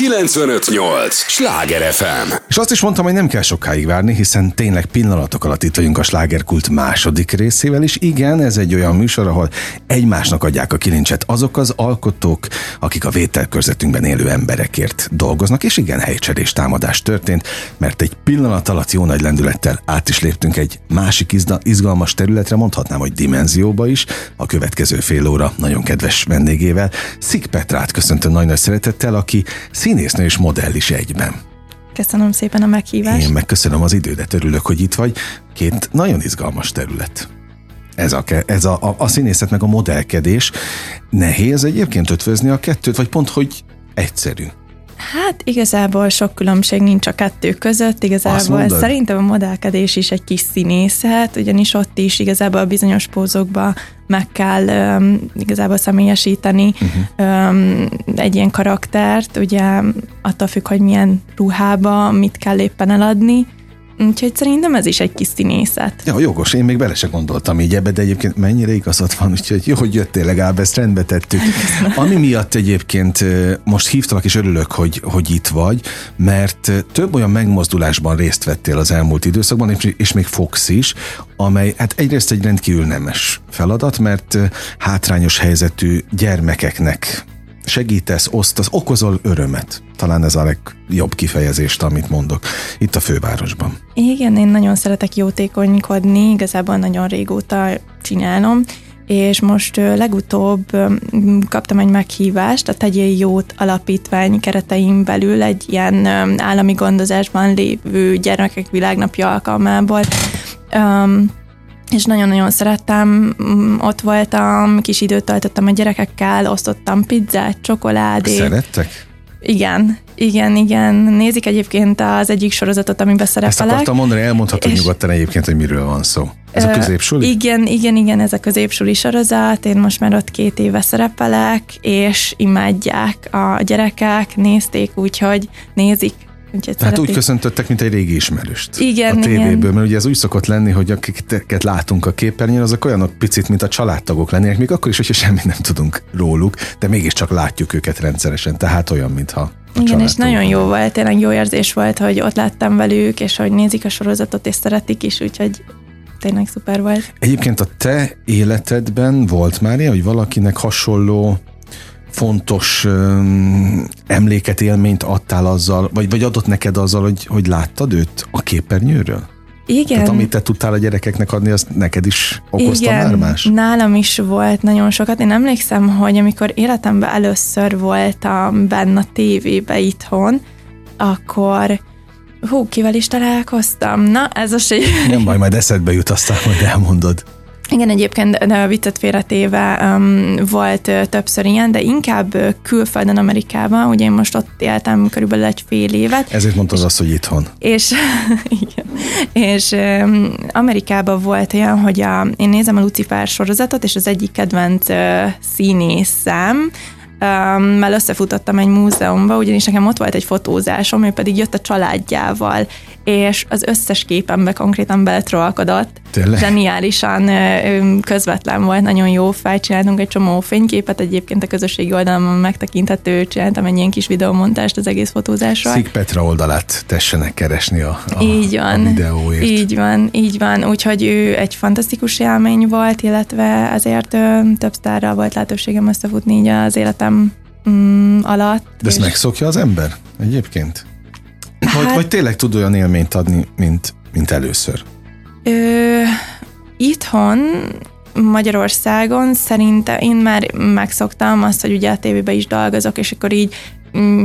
958! Sláger FM! És azt is mondtam, hogy nem kell sokáig várni, hiszen tényleg pillanatok alatt itt vagyunk a slágerkult második részével, és igen, ez egy olyan műsor, ahol egymásnak adják a kilincset azok az alkotók, akik a vételkörzetünkben élő emberekért dolgoznak, és igen, helycserés támadás történt, mert egy pillanat alatt jó nagy lendülettel át is léptünk egy másik izgalmas területre, mondhatnám, hogy dimenzióba is, a következő fél óra nagyon kedves vendégével. Szik Petrát köszöntöm nagy-nagy szeretettel, aki színésznő és modell is egyben. Köszönöm szépen a meghívást. Én megköszönöm az idődet, örülök, hogy itt vagy. Két nagyon izgalmas terület. Ez a, ez a, a, a színészet meg a modellkedés. Nehéz egyébként ötvözni a kettőt, vagy pont, hogy egyszerű? Hát igazából sok különbség nincs a kettő között, igazából szerintem a modellkedés is egy kis színészet, ugyanis ott is igazából a bizonyos pózokba meg kell um, igazából személyesíteni uh-huh. um, egy ilyen karaktert, ugye attól függ, hogy milyen ruhába, mit kell éppen eladni, Úgyhogy szerintem ez is egy kis színészet. Ja, jogos, én még bele se gondoltam így ebbe, de egyébként mennyire igazad van, úgyhogy jó, hogy jöttél legalább, ezt rendbe tettük. Ami miatt egyébként most hívtalak, és örülök, hogy, hogy itt vagy, mert több olyan megmozdulásban részt vettél az elmúlt időszakban, és még fogsz is, amely hát egyrészt egy rendkívül nemes feladat, mert hátrányos helyzetű gyermekeknek segítesz, osztasz, okozol örömet. Talán ez a legjobb kifejezést, amit mondok itt a fővárosban. Igen, én nagyon szeretek jótékonykodni, igazából nagyon régóta csinálom, és most legutóbb kaptam egy meghívást a Tegyél Jót alapítvány keretein belül egy ilyen állami gondozásban lévő gyermekek világnapja alkalmából. Um, és nagyon-nagyon szerettem, mm, ott voltam, kis időt töltöttem a gyerekekkel, osztottam pizzát, csokoládét. Szerettek? Igen, igen, igen. Nézik egyébként az egyik sorozatot, amiben szerepelek. Ezt akartam mondani, elmondhatod és... nyugodtan egyébként, hogy miről van szó. Ez a középsuli? Igen, igen, igen, ez a középsuli sorozat. Én most már ott két éve szerepelek, és imádják a gyerekek, nézték, úgyhogy nézik Úgyhogy hát úgy köszöntöttek, mint egy régi ismerőst. Igen, A tévéből, igen. mert ugye ez úgy szokott lenni, hogy akiket látunk a képernyőn, azok olyanok picit, mint a családtagok lennének, még akkor is, hogyha semmit nem tudunk róluk, de mégiscsak látjuk őket rendszeresen, tehát olyan, mintha igen, és nagyon jó volt, tényleg jó érzés volt, hogy ott láttam velük, és hogy nézik a sorozatot, és szeretik is, úgyhogy tényleg szuper volt. Egyébként a te életedben volt már ilyen, hogy valakinek hasonló fontos öm, emléket, élményt adtál azzal, vagy, vagy adott neked azzal, hogy, hogy láttad őt a képernyőről? Igen. Tehát amit te tudtál a gyerekeknek adni, azt neked is okozta Igen, már más? nálam is volt nagyon sokat. Én emlékszem, hogy amikor életemben először voltam benne a tévébe itthon, akkor hú, kivel is találkoztam? Na, ez a sér. Nem baj, majd eszedbe jut, aztán majd elmondod. Igen, egyébként a viccet félretéve um, volt uh, többször ilyen, de inkább uh, külföldön Amerikában, ugye én most ott éltem körülbelül egy fél évet. Ezért mondtad azt, hogy itthon. És, igen, és um, Amerikában volt olyan, hogy a, én nézem a Lucifer sorozatot, és az egyik kedvenc uh, színészem, mert összefutottam egy múzeumba, ugyanis nekem ott volt egy fotózásom, ő pedig jött a családjával, és az összes képembe konkrétan beletrolkodott. Tényleg? Zseniálisan közvetlen volt, nagyon jó fej, csináltunk egy csomó fényképet, egyébként a közösségi oldalon megtekinthető, csináltam egy ilyen kis videómontást az egész fotózásról. Szik Petra oldalát tessenek keresni a, a, így van, a videóért. Így van, így van, úgyhogy ő egy fantasztikus élmény volt, illetve azért több sztárral volt lehetőségem összefutni így az életem mm, alatt. De ezt megszokja az ember egyébként? Vagy, hát, vagy tényleg tud olyan élményt adni, mint, mint először? Ö, itthon Magyarországon szerintem én már megszoktam azt, hogy ugye a tévében is dolgozok, és akkor így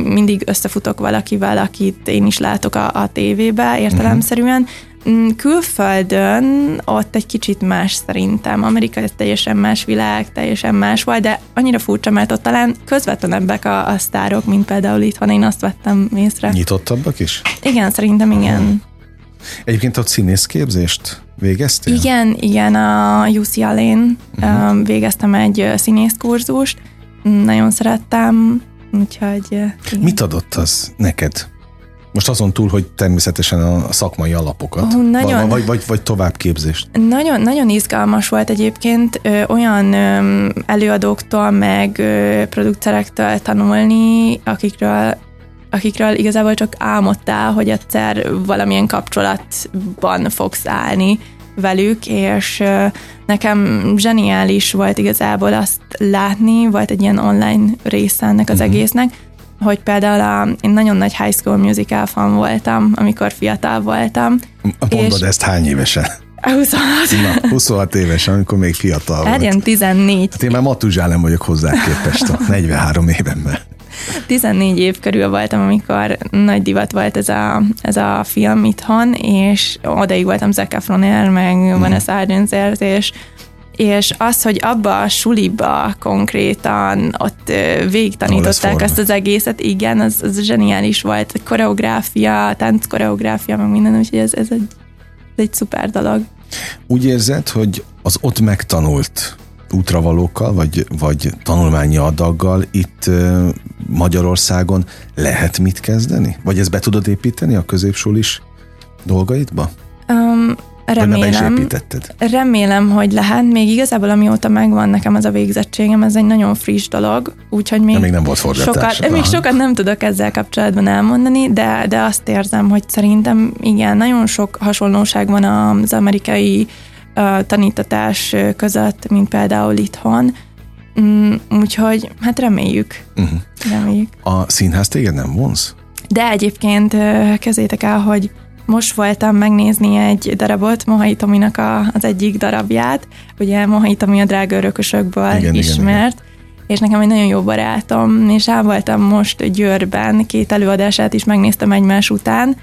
mindig összefutok valakivel, akit én is látok a, a tévébe értelemszerűen. Uh-huh. Külföldön ott egy kicsit más szerintem. Amerika ez teljesen más világ, teljesen más volt, de annyira furcsa, mert ott talán közvetlenebbek a, a sztárok, mint például itthon, én azt vettem észre. Nyitottabbak is? Igen, szerintem igen. Uh-huh. Egyébként ott színészképzést végeztél? Igen, igen, a UCLA-n uh-huh. végeztem egy színészkurzust, nagyon szerettem, úgyhogy... Igen. Mit adott az neked? Most azon túl, hogy természetesen a szakmai alapokat, uh, nagyon, vagy, vagy, vagy továbbképzést. Nagyon, nagyon izgalmas volt egyébként ö, olyan ö, előadóktól, meg ö, producerektől tanulni, akikről akikről igazából csak álmodtál, hogy egyszer valamilyen kapcsolatban fogsz állni velük, és nekem zseniális volt igazából azt látni, volt egy ilyen online része ennek az uh-huh. egésznek, hogy például a, én nagyon nagy High School Musical fan voltam, amikor fiatal voltam. Mondod és ezt hány évesen? 26. Na, 26 évesen, amikor még fiatal volt. ilyen 14. Hát én már matuzsálem vagyok hozzá képest a 43 évemben. 14 év körül voltam, amikor nagy divat volt ez a, ez a film itthon, és odaig voltam Zac Efronél, meg mm. Vanessa Hudgens és és az, hogy abba a suliba konkrétan ott végigtanították ezt az egészet, igen, az, az zseniális volt. A koreográfia, tánc koreográfia, meg minden, úgyhogy ez, ez, egy, ez egy szuper dolog. Úgy érzed, hogy az ott megtanult útravalókkal, vagy, vagy tanulmányi adaggal itt Magyarországon lehet mit kezdeni? Vagy ezt be tudod építeni a középsulis dolgaidba? Um, remélem, remélem, hogy lehet. Még igazából amióta megvan nekem az a végzettségem, ez egy nagyon friss dolog, úgyhogy még, még nem volt forgatás. Sokat, még sokat nem tudok ezzel kapcsolatban elmondani, de, de azt érzem, hogy szerintem igen, nagyon sok hasonlóság van az amerikai tanítatás között, mint például itthon. Mm, úgyhogy hát reméljük. Uh-huh. reméljük. A színház téged nem vonz? De egyébként kezétek el, hogy most voltam megnézni egy darabot, Mohai Tominak a, az egyik darabját, ugye Mohai Tomi a drága örökösökből igen, ismert, igen, igen. és nekem egy nagyon jó barátom, és el voltam most Győrben, két előadását is megnéztem egymás után,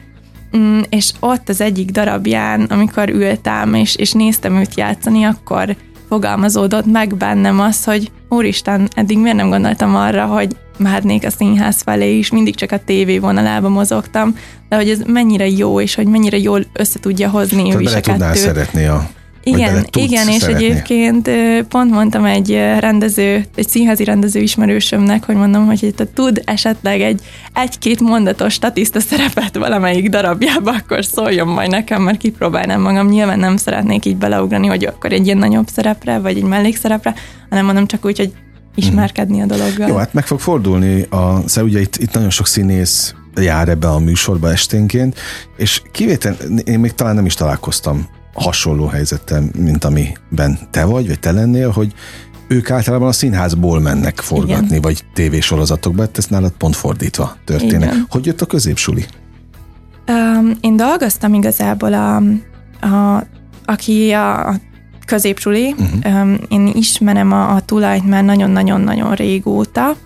Mm, és ott az egyik darabján, amikor ültem, és, és néztem őt játszani, akkor fogalmazódott meg bennem az, hogy úristen, eddig miért nem gondoltam arra, hogy mehetnék a színház felé is, mindig csak a tévé vonalába mozogtam, de hogy ez mennyire jó, és hogy mennyire jól össze tudja hozni Tehát a kettőt. szeretni a igen, igen, és szeretni. egyébként pont mondtam egy rendező, egy színházi rendező ismerősömnek, hogy mondom, hogy te tud esetleg egy egy-két mondatos statiszta szerepet valamelyik darabjába, akkor szóljon majd nekem, mert kipróbálnám magam. Nyilván nem szeretnék így beleugrani, hogy akkor egy ilyen nagyobb szerepre, vagy egy mellékszerepre, hanem mondom csak úgy, hogy ismerkedni a dologgal. Jó, hát meg fog fordulni, a, szóval ugye itt, itt nagyon sok színész jár ebbe a műsorba esténként, és kivétel, én még talán nem is találkoztam hasonló helyzettel, mint amiben te vagy, vagy te lennél, hogy ők általában a színházból mennek forgatni, Igen. vagy tévésorozatokba, ez nálad pont fordítva történik. Igen. Hogy jött a középsuli? Um, én dolgoztam igazából a, a aki a középsuli. Uh-huh. Um, én ismerem a, a tulajt már nagyon-nagyon-nagyon régóta,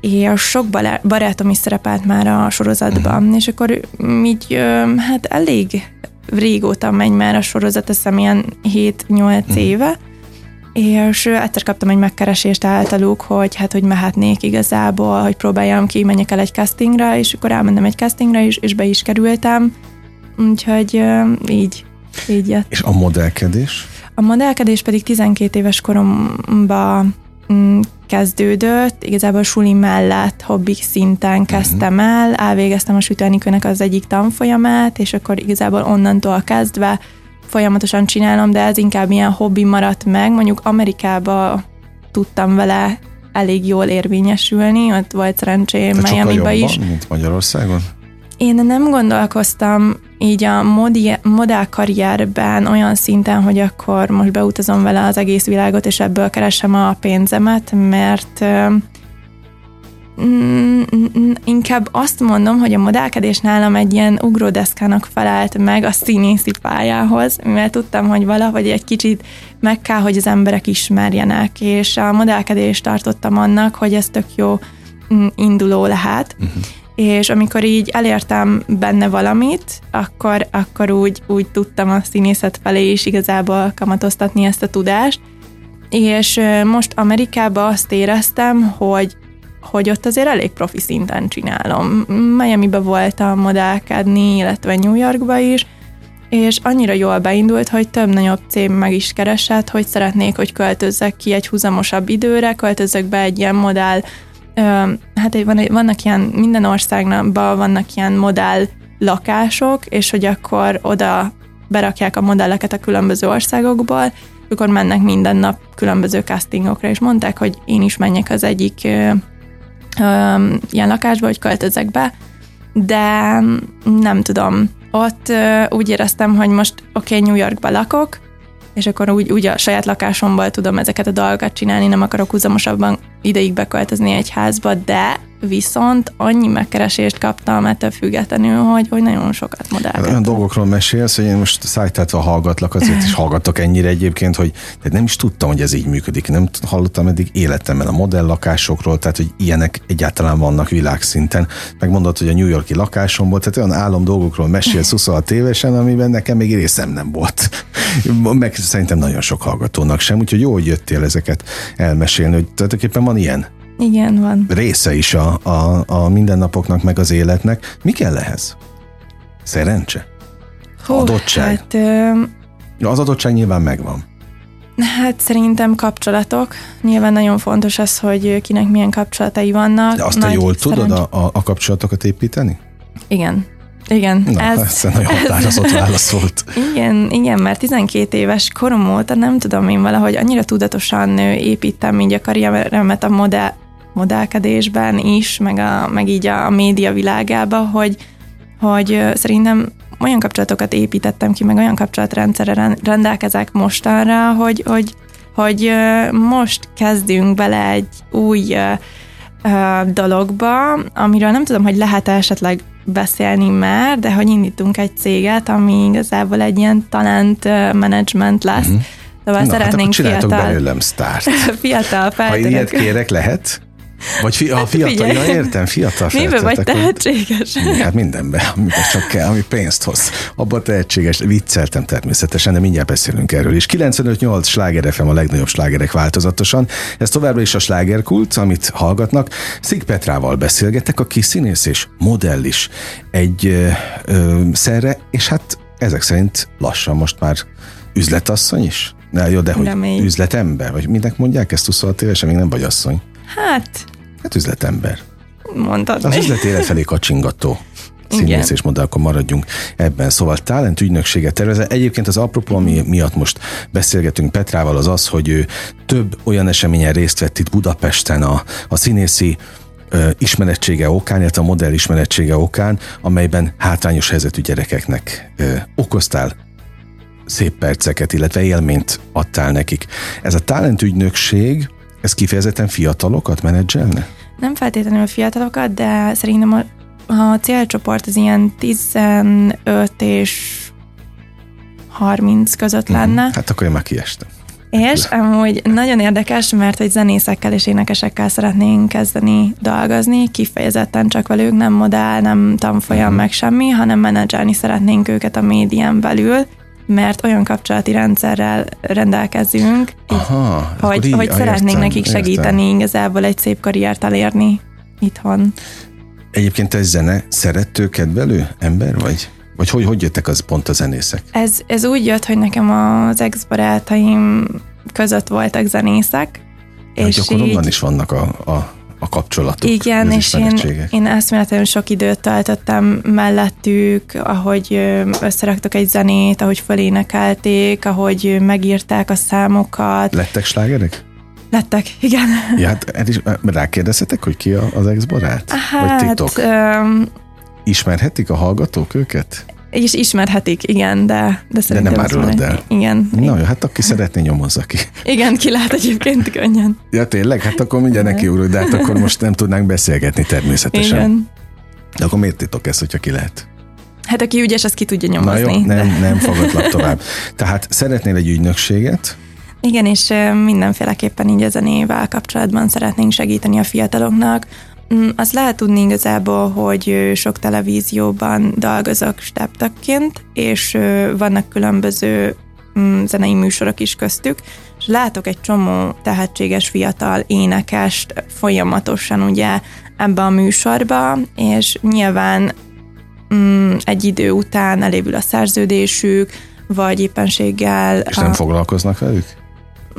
és sok barátom is szerepelt már a sorozatban, uh-huh. és akkor így hát elég régóta megy már a sorozat, azt hiszem ilyen 7-8 mm. éve, és egyszer kaptam egy megkeresést általuk, hogy hát, hogy mehetnék igazából, hogy próbáljam ki, menjek el egy castingra, és akkor elmentem egy castingra, és, és be is kerültem, úgyhogy így, így jött. És a modellkedés? A modellkedés pedig 12 éves koromban kezdődött, igazából suli mellett hobbi szinten mhm. kezdtem el, elvégeztem a sütőenikőnek az egyik tanfolyamát, és akkor igazából onnantól kezdve folyamatosan csinálom, de ez inkább ilyen hobbi maradt meg. Mondjuk Amerikába tudtam vele elég jól érvényesülni, ott volt szerencsém Miami-ba is. mint Magyarországon? Én nem gondolkoztam így a modi, modell karrierben olyan szinten, hogy akkor most beutazom vele az egész világot, és ebből keresem a pénzemet, mert mm, inkább azt mondom, hogy a modellkedés nálam egy ilyen ugródeszkának felelt meg a színészi pályához, mivel tudtam, hogy valahogy egy kicsit meg kell, hogy az emberek ismerjenek, és a modellkedést tartottam annak, hogy ez tök jó mm, induló lehet. Uh-huh és amikor így elértem benne valamit, akkor, akkor úgy, úgy tudtam a színészet felé is igazából kamatoztatni ezt a tudást, és most Amerikában azt éreztem, hogy hogy ott azért elég profi szinten csinálom. Miami-be voltam modellkedni, illetve New Yorkba is, és annyira jól beindult, hogy több nagyobb cég meg is keresett, hogy szeretnék, hogy költözzek ki egy húzamosabb időre, költözzek be egy ilyen modell hát van, vannak ilyen, minden országban vannak ilyen modell lakások, és hogy akkor oda berakják a modelleket a különböző országokból, akkor mennek minden nap különböző castingokra, és mondták, hogy én is menjek az egyik öm, ilyen lakásba, hogy költözek be, de nem tudom. Ott ö, úgy éreztem, hogy most oké, okay, New Yorkba lakok, és akkor úgy, úgy a saját lakásomból tudom ezeket a dolgokat csinálni, nem akarok húzamosabban ideig beköltözni egy házba, de viszont annyi megkeresést kaptam ettől függetlenül, hogy, hogy nagyon sokat modellkedtem. Olyan dolgokról mesélsz, hogy én most szájtátva hallgatlak, azért is hallgatok ennyire egyébként, hogy tehát nem is tudtam, hogy ez így működik. Nem hallottam eddig életemben a modell-lakásokról, tehát hogy ilyenek egyáltalán vannak világszinten. Megmondod, hogy a New Yorki lakásomból, tehát olyan álom dolgokról mesélsz 26 évesen, amiben nekem még részem nem volt. Meg szerintem nagyon sok hallgatónak sem, úgyhogy jó, hogy jöttél ezeket elmesélni, hogy tulajdonképpen van ilyen Igen, van. része is a, a, a mindennapoknak, meg az életnek. Mi kell ehhez? Szerencse? Hú, Adottság. Hát, ö, Az adottság nyilván megvan. hát szerintem kapcsolatok. Nyilván nagyon fontos az, hogy kinek milyen kapcsolatai vannak. De azt te jól tudod szerencs- a, a, a kapcsolatokat építeni? Igen. Igen. Na, ez, ez nagyon határozott válasz volt. Igen, igen, mert 12 éves korom óta nem tudom én valahogy annyira tudatosan építem így a karrieremet a modell, modellkedésben is, meg, a, meg így a média világába, hogy, hogy szerintem olyan kapcsolatokat építettem ki, meg olyan kapcsolatrendszerre ren- rendelkezek mostanra, hogy, hogy, hogy most kezdünk bele egy új dologba, amiről nem tudom, hogy lehet esetleg beszélni már, de hogy indítunk egy céget, ami igazából egy ilyen talent management lesz. Szóval Mhm. Na, hát szeretnénk csináltok fiatal, belőlem sztárt. fiatal Ha ilyet kérek, lehet? Vagy fi, a fiatal, figyelj. ja, értem, fiatal Miben vagy tehetséges? Hát mindenben, amiben csak kell, ami pénzt hoz. Abban tehetséges. Vicceltem természetesen, de mindjárt beszélünk erről is. 95-8 sláger FM a legnagyobb slágerek változatosan. Ez továbbra is a slágerkult, amit hallgatnak. Szig Petrával beszélgetek, aki színész és modell is egy ö, ö, szerre, és hát ezek szerint lassan most már üzletasszony is? Na jó, de hogy Remény. üzletember, vagy minek mondják ezt 26 évesen, még nem vagy asszony. Hát, Hát üzletember. mondtad Az még. üzleti élet felé kacsingató színész és modell, akkor maradjunk ebben. Szóval talent ügynökséget tervezel. Egyébként az apropó, ami miatt most beszélgetünk Petrával, az az, hogy ő több olyan eseményen részt vett itt Budapesten a, a színészi ö, ismerettsége okán, illetve a modell ismerettsége okán, amelyben hátrányos helyzetű gyerekeknek ö, okoztál szép perceket, illetve élményt adtál nekik. Ez a talent ügynökség, ez kifejezetten fiatalokat menedzselne? Nem feltétlenül fiatalokat, de szerintem a, a célcsoport az ilyen 15 és 30 között lenne. Hát akkor én már kiestem. És amúgy nagyon érdekes, mert hogy zenészekkel és énekesekkel szeretnénk kezdeni dolgozni, kifejezetten csak velük, nem modell, nem tanfolyam, Mhm. meg semmi, hanem menedzselni szeretnénk őket a médián belül, mert olyan kapcsolati rendszerrel rendelkezünk, Aha, hogy, így, hogy ah, szeretnénk értem, nekik értem. segíteni igazából egy szép karriert elérni itthon. Egyébként te zene szerető, kedvelő ember vagy? Vagy hogy, hogy jöttek az pont a zenészek? Ez, ez úgy jött, hogy nekem az ex-barátaim között voltak zenészek, És és akkor így is vannak a, a, a kapcsolatok. Igen, és én, én eszméletlenül sok időt töltöttem mellettük, ahogy összeraktak egy zenét, ahogy fölénekelték, ahogy megírták a számokat. Lettek slágerek? Lettek, igen. Ja, hát el is, rákérdezhetek, hogy ki az ex-barát? Vagy Hát, titok? öm, Ismerhetik a hallgatók őket? És ismerhetik, igen, de, de szerintem nem az árulod el. Igen, Na jó, hát aki szeretné, nyomozza ki. igen, ki lehet egyébként könnyen. Ja tényleg? Hát akkor mindjárt neki úr, de hát akkor most nem tudnánk beszélgetni természetesen. Igen. De akkor miért titok ez, hogyha ki lehet? Hát aki ügyes, az ki tudja Na nyomozni. jó, de- nem, nem fogadlak tovább. Tehát szeretnél egy ügynökséget, Igen, és mindenféleképpen így a zenével kapcsolatban szeretnénk segíteni a fiataloknak. Mm, Azt lehet tudni igazából, hogy sok televízióban dolgozok steptakként, és vannak különböző mm, zenei műsorok is köztük, és látok egy csomó tehetséges fiatal énekest folyamatosan ugye ebbe a műsorba, és nyilván mm, egy idő után elévül a szerződésük, vagy éppenséggel... és nem a- foglalkoznak velük?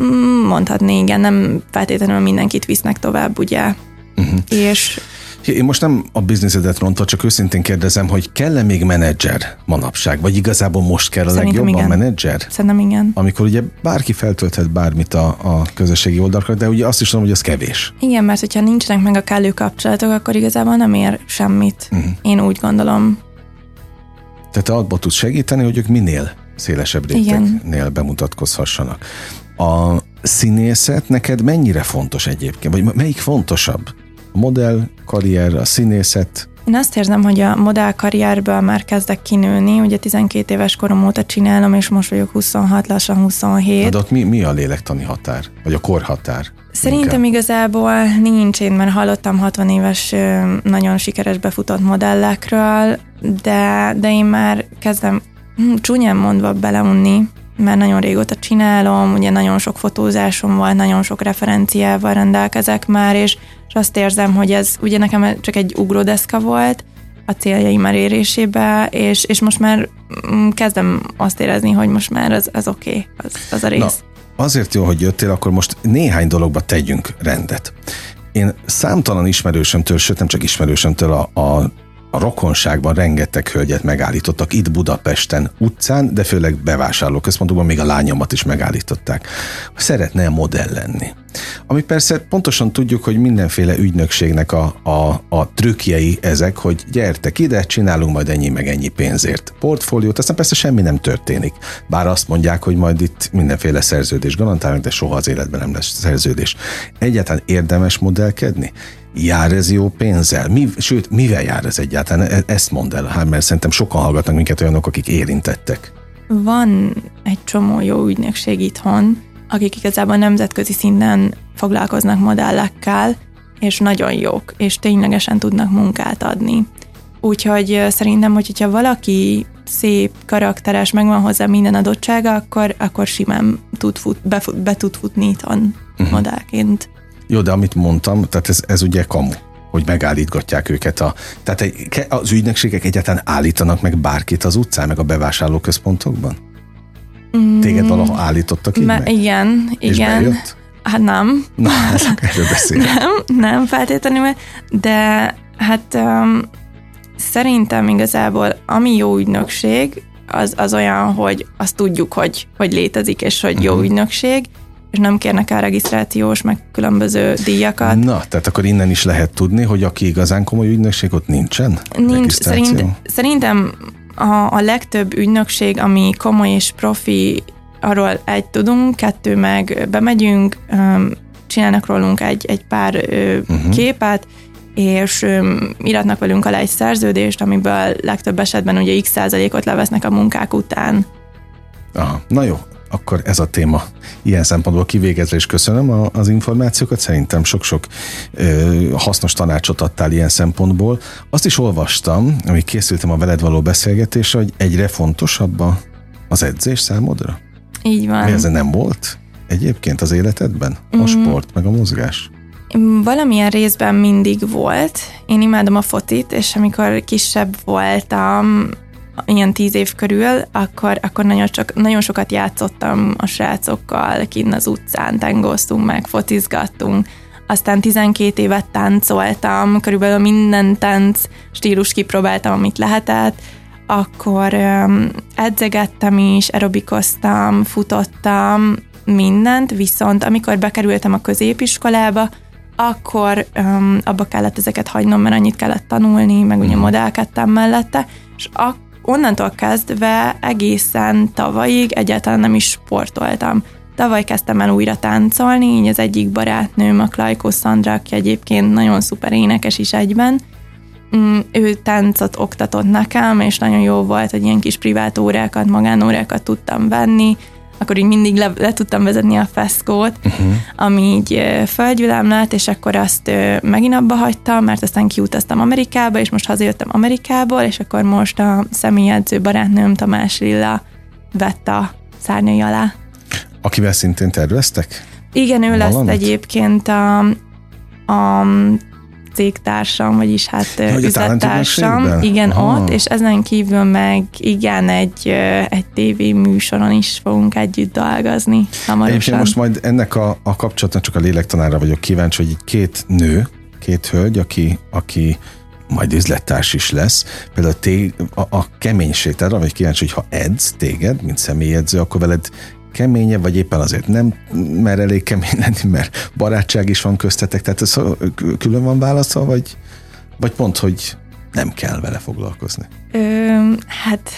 Mm, Mondhatni, igen, nem feltétlenül mindenkit visznek tovább, ugye? Uh-huh. És Én most nem a bizniszedet rontva, csak őszintén kérdezem, hogy kell-e még menedzser manapság? Vagy igazából most kell a Szerintem legjobban igen. menedzser? Szerintem igen. Amikor ugye bárki feltölthet bármit a, a közösségi oldalakra, de ugye azt is tudom, hogy az kevés. Igen, mert hogyha nincsenek meg a kellő kapcsolatok, akkor igazából nem ér semmit. Uh-huh. Én úgy gondolom. Tehát te abban tudsz segíteni, hogy ők minél szélesebb Igen. rétegnél bemutatkozhassanak. A színészet neked mennyire fontos egyébként? Vagy melyik fontosabb? Modell, karrier, a színészet? Én azt érzem, hogy a modell karrierből már kezdek kinőni, ugye 12 éves korom óta csinálom, és most vagyok 26, lassan 27. Na, de ott mi, mi a lélektani határ? Vagy a korhatár? Szerintem igazából nincs, én már hallottam 60 éves, nagyon sikeres befutott modellekről, de, de én már kezdem hm, csúnyán mondva beleunni, mert nagyon régóta csinálom, ugye nagyon sok fotózásom volt, nagyon sok referenciával rendelkezek már, és, és azt érzem, hogy ez ugye nekem csak egy ugródeszka volt a céljaim elérésébe, és, és most már mm, kezdem azt érezni, hogy most már az, az oké, okay, az, az a rész. Na, azért jó, hogy jöttél, akkor most néhány dologba tegyünk rendet. Én számtalan ismerősömtől, sőt nem csak ismerősömtől a, a a rokonságban rengeteg hölgyet megállítottak itt Budapesten utcán, de főleg bevásárlóközpontokban még a lányomat is megállították. Szeretne modell lenni. Ami persze pontosan tudjuk, hogy mindenféle ügynökségnek a, a, a trükkjei ezek, hogy gyertek ide, csinálunk majd ennyi meg ennyi pénzért portfóliót, aztán persze semmi nem történik. Bár azt mondják, hogy majd itt mindenféle szerződés garantálnak, de soha az életben nem lesz szerződés. Egyáltalán érdemes modellkedni? Jár ez jó pénzzel? Mi, sőt, mivel jár ez egyáltalán? E- Ezt mondd el, hát, mert szerintem sokan hallgatnak minket olyanok, akik érintettek. Van egy csomó jó ügynökség itthon, akik igazából nemzetközi szinten foglalkoznak modellekkel, és nagyon jók, és ténylegesen tudnak munkát adni. Úgyhogy szerintem, hogy hogyha valaki szép, karakteres, megvan hozzá minden adottsága, akkor, akkor simán tud fut, befut, be tud futni itthon uh-huh. modellként. Jó, de amit mondtam, tehát ez, ez ugye kamu hogy megállítgatják őket. A, tehát egy, az ügynökségek egyáltalán állítanak meg bárkit az utcán, meg a bevásárlóközpontokban? Téged valaha állítottak így Mert meg? igen, És igen. bejött? Hát nem, Na, hát erről beszél. nem, nem feltétlenül, de hát um, szerintem igazából ami jó ügynökség, az, az olyan, hogy azt tudjuk, hogy, hogy létezik, és hogy jó Mhm. ügynökség, és nem kérnek el regisztrációs, meg különböző díjakat. Na, tehát akkor innen is lehet tudni, hogy aki igazán komoly ügynökség, ott nincsen Nincs, szerint, szerintem a, a legtöbb ügynökség, ami komoly és profi, arról egy tudunk, kettő meg bemegyünk, csinálnak rólunk egy, egy pár uh-huh. képet, és iratnak velünk alá egy szerződést, amiből legtöbb esetben ugye x százalékot levesznek a munkák után. Aha, na jó, akkor ez a téma ilyen szempontból kivégezve, és köszönöm a, az információkat. Szerintem sok-sok ö, hasznos tanácsot adtál ilyen szempontból. Azt is olvastam, amíg készültem a veled való beszélgetésre, hogy egyre fontosabb a, az edzés számodra? Így van. Mi ez nem volt egyébként az életedben? A Mm. sport, meg a mozgás? Valamilyen részben mindig volt. Én imádom a fotit, és amikor kisebb voltam, ilyen tíz év körül, akkor, akkor nagyon, csak, nagyon sokat játszottam a srácokkal, kinn az utcán, tengoztunk meg, fotizgattunk. Aztán 12 évet táncoltam, körülbelül minden tánc stílus kipróbáltam, amit lehetett, akkor edzegettem is, aerobikoztam, futottam, mindent, viszont amikor bekerültem a középiskolába, akkor um, abba kellett ezeket hagynom, mert annyit kellett tanulni, meg ugye modellkedtem mellette, és ak- onnantól kezdve egészen tavalyig egyáltalán nem is sportoltam. Tavaly kezdtem el újra táncolni, így az egyik barátnőm, a Klajkó Szandra, aki egyébként nagyon szuper énekes is egyben, Mm, ő táncot oktatott nekem, és nagyon jó volt, hogy ilyen kis privát órákat, magánórákat tudtam venni, akkor így mindig le, le tudtam vezetni a feszkót, uh-huh. ami így lett, és akkor azt megint abba hagytam, mert aztán kiutaztam Amerikába, és most hazajöttem Amerikából, és akkor most a személyedző barátnőm Tamás Lilla vett a szárnyai alá. Akivel szintén terveztek? Igen, ő lesz Valamit? egyébként a, a cégtársam, vagyis hát ja, üzlettársam. Igen, Aha. ott, és ezen kívül meg igen, egy, egy tévéműsoron is fogunk együtt dolgozni Egyébként hamarosan. most majd ennek a, a kapcsolatnak csak a lélektanára vagyok kíváncsi, hogy így két nő két hölgy, aki, aki majd üzlettárs is lesz. Például té, a, a keménység, arra vagy kíváncsi, hogy ha edz téged, mint személyedző, akkor veled keményebb, vagy éppen azért nem mer elég kemény lenni, mert barátság is van köztetek, tehát ez külön van válasza, vagy, vagy pont, hogy nem kell vele foglalkozni? Ö, hát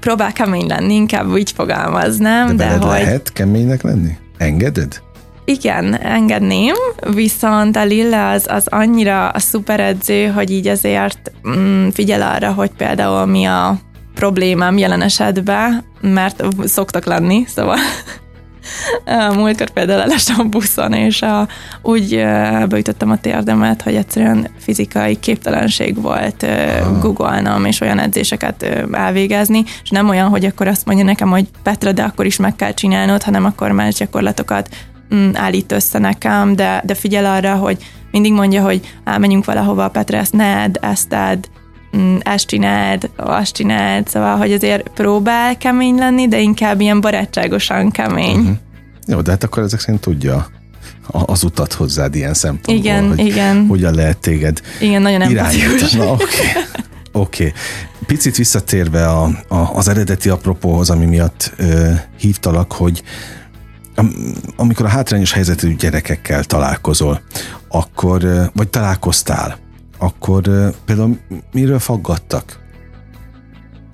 próbál kemény lenni, inkább úgy fogalmaznám. De, de hogy... lehet keménynek lenni? Engeded? Igen, engedném, viszont a Lilla az, az annyira a szuperedző, hogy így azért mm, figyel arra, hogy például mi a problémám jelen esetben, mert szoktak lenni, szóval múltkor például elestem a buszon, és a, úgy beütöttem a térdemet, hogy egyszerűen fizikai képtelenség volt googolnom, és olyan edzéseket elvégezni, és nem olyan, hogy akkor azt mondja nekem, hogy Petra, de akkor is meg kell csinálnod, hanem akkor más gyakorlatokat mm, állít össze nekem, de, de figyel arra, hogy mindig mondja, hogy elmenjünk valahova, Petra, ezt ne edd, ezt edd, ezt csináld, azt csináld, szóval, hogy azért próbál kemény lenni, de inkább ilyen barátságosan kemény. Uh-huh. Jó, de hát akkor ezek szerint tudja az utat hozzád ilyen szempontból. Igen, hogy igen. Hogyan lehet téged Igen, nagyon empatikus. Oké. Okay. Okay. Picit visszatérve a, a, az eredeti apropóhoz, ami miatt ö, hívtalak, hogy amikor a hátrányos helyzetű gyerekekkel találkozol, akkor, vagy találkoztál, akkor például miről faggattak?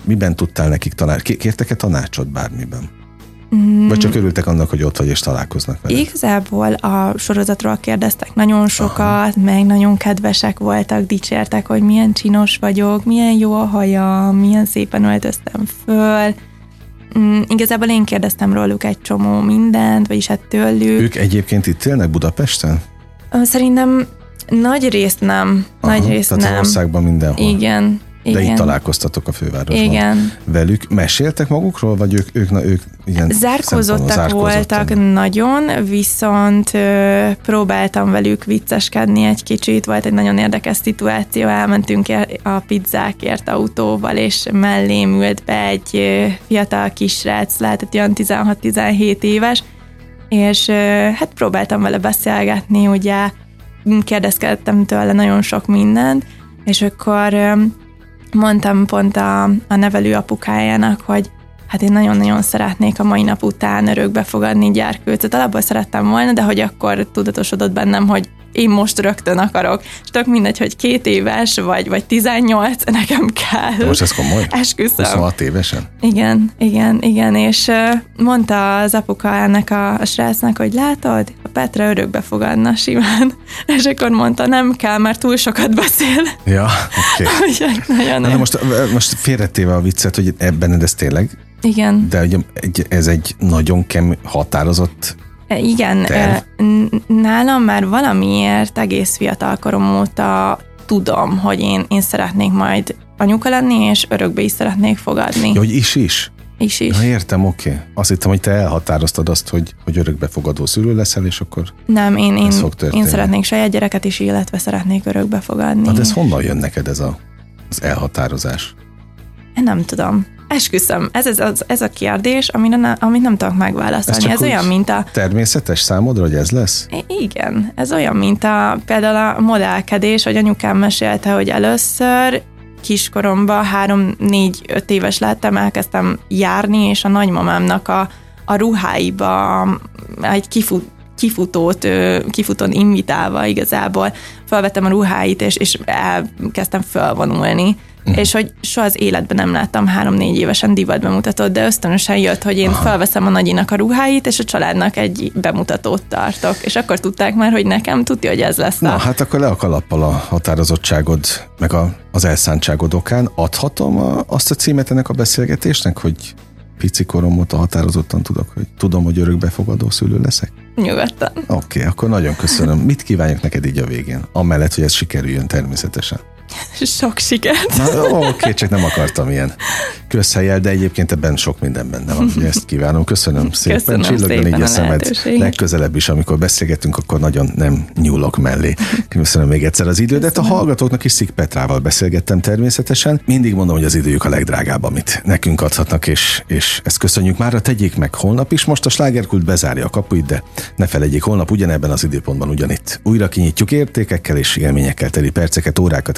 Miben tudtál nekik tanácsot? Kértek-e tanácsot bármiben? Mm. Vagy csak örültek annak, hogy ott vagy és találkoznak vele? Igazából a sorozatról kérdeztek nagyon sokat, Aha. meg nagyon kedvesek voltak, dicsértek, hogy milyen csinos vagyok, milyen jó a haja, milyen szépen öltöztem föl. Mm, igazából én kérdeztem róluk egy csomó mindent, vagyis hát tőlük. Ők egyébként itt élnek Budapesten? Szerintem nagy részt nem. Aha, nagy részt tehát nem. az országban mindenhol. Igen. Igen. De itt találkoztatok a fővárosban. Igen. Velük meséltek magukról, vagy ők, ők, na, ők igen, Zárkózottak voltak nagyon, viszont ö, próbáltam velük vicceskedni egy kicsit, volt egy nagyon érdekes szituáció, elmentünk a pizzákért autóval, és mellém ült be egy fiatal kisrác, lehetett olyan 16-17 éves, és ö, hát próbáltam vele beszélgetni, ugye kérdezkedtem tőle nagyon sok mindent, és akkor mondtam pont a, a nevelő apukájának, hogy hát én nagyon-nagyon szeretnék a mai nap után örökbe fogadni gyerkőcöt. Alapból szerettem volna, de hogy akkor tudatosodott bennem, hogy én most rögtön akarok. És tök mindegy, hogy két éves, vagy, vagy 18, nekem kell. De most ez komoly? Esküszöm. 26 évesen? Igen, igen, igen, és mondta az apuka ennek a, a srácnak, hogy látod, Petra örökbe fogadna simán. És akkor mondta, nem kell, mert túl sokat beszél. Ja, oké. Okay. Na, most, most félretéve a viccet, hogy ebben ez tényleg igen. De ugye ez egy nagyon kem határozott E, igen, Terv. E, nálam már valamiért egész fiatal korom óta tudom, hogy én, én szeretnék majd anyuka lenni, és örökbe is szeretnék fogadni. Ja, hogy is is? Is is. Na értem, oké. Okay. Azt hittem, hogy te elhatároztad azt, hogy, hogy örökbefogadó szülő leszel, és akkor Nem, én, én, én szeretnék saját gyereket is, illetve szeretnék örökbefogadni. Na de ez honnan jön neked ez a, az elhatározás? Nem tudom. Esküszöm, ez, ez, az, ez a kérdés, amire ne, amit nem tudok megválaszolni. Ez, ez olyan, mint a... Természetes számodra, hogy ez lesz? Igen, ez olyan, mint a például a modellkedés, hogy anyukám mesélte, hogy először kiskoromban, három-négy-öt éves lettem, elkezdtem járni, és a nagymamámnak a, a ruháiba egy kifut, kifutót, kifutón invitálva igazából felvettem a ruháit, és, és elkezdtem felvonulni Uh-huh. És hogy soha az életben nem láttam három-négy évesen divat bemutatót, de ösztönösen jött, hogy én Aha. felveszem a nagyinak a ruháit, és a családnak egy bemutatót tartok. És akkor tudták már, hogy nekem tudja, hogy ez lesz. Na, a... hát akkor le a kalappal a határozottságod, meg a, az elszántságod okán. Adhatom a, azt a címet ennek a beszélgetésnek, hogy pici korom óta határozottan tudok, hogy tudom, hogy örökbefogadó szülő leszek? Nyugodtan. Oké, okay, akkor nagyon köszönöm. Mit kívánjuk neked így a végén? Amellett, hogy ez sikerüljön természetesen. Sok sikert. Na, oké, csak nem akartam ilyen közhelyel, de egyébként ebben sok minden benne van. Ugye ezt kívánom. Köszönöm szépen. Köszönöm Csillogjon szépen így a a szemed legközelebb is, amikor beszélgetünk, akkor nagyon nem nyúlok mellé. Köszönöm még egyszer az idődet. A hallgatóknak is Szik Petrával beszélgettem természetesen. Mindig mondom, hogy az időjük a legdrágább, amit nekünk adhatnak, és, és ezt köszönjük már. Tegyék meg holnap is. Most a slágerkult bezárja a kapuit, de ne felejtjék, holnap ugyanebben az időpontban ugyanitt. Újra kinyitjuk értékekkel és élményekkel teli perceket, órákat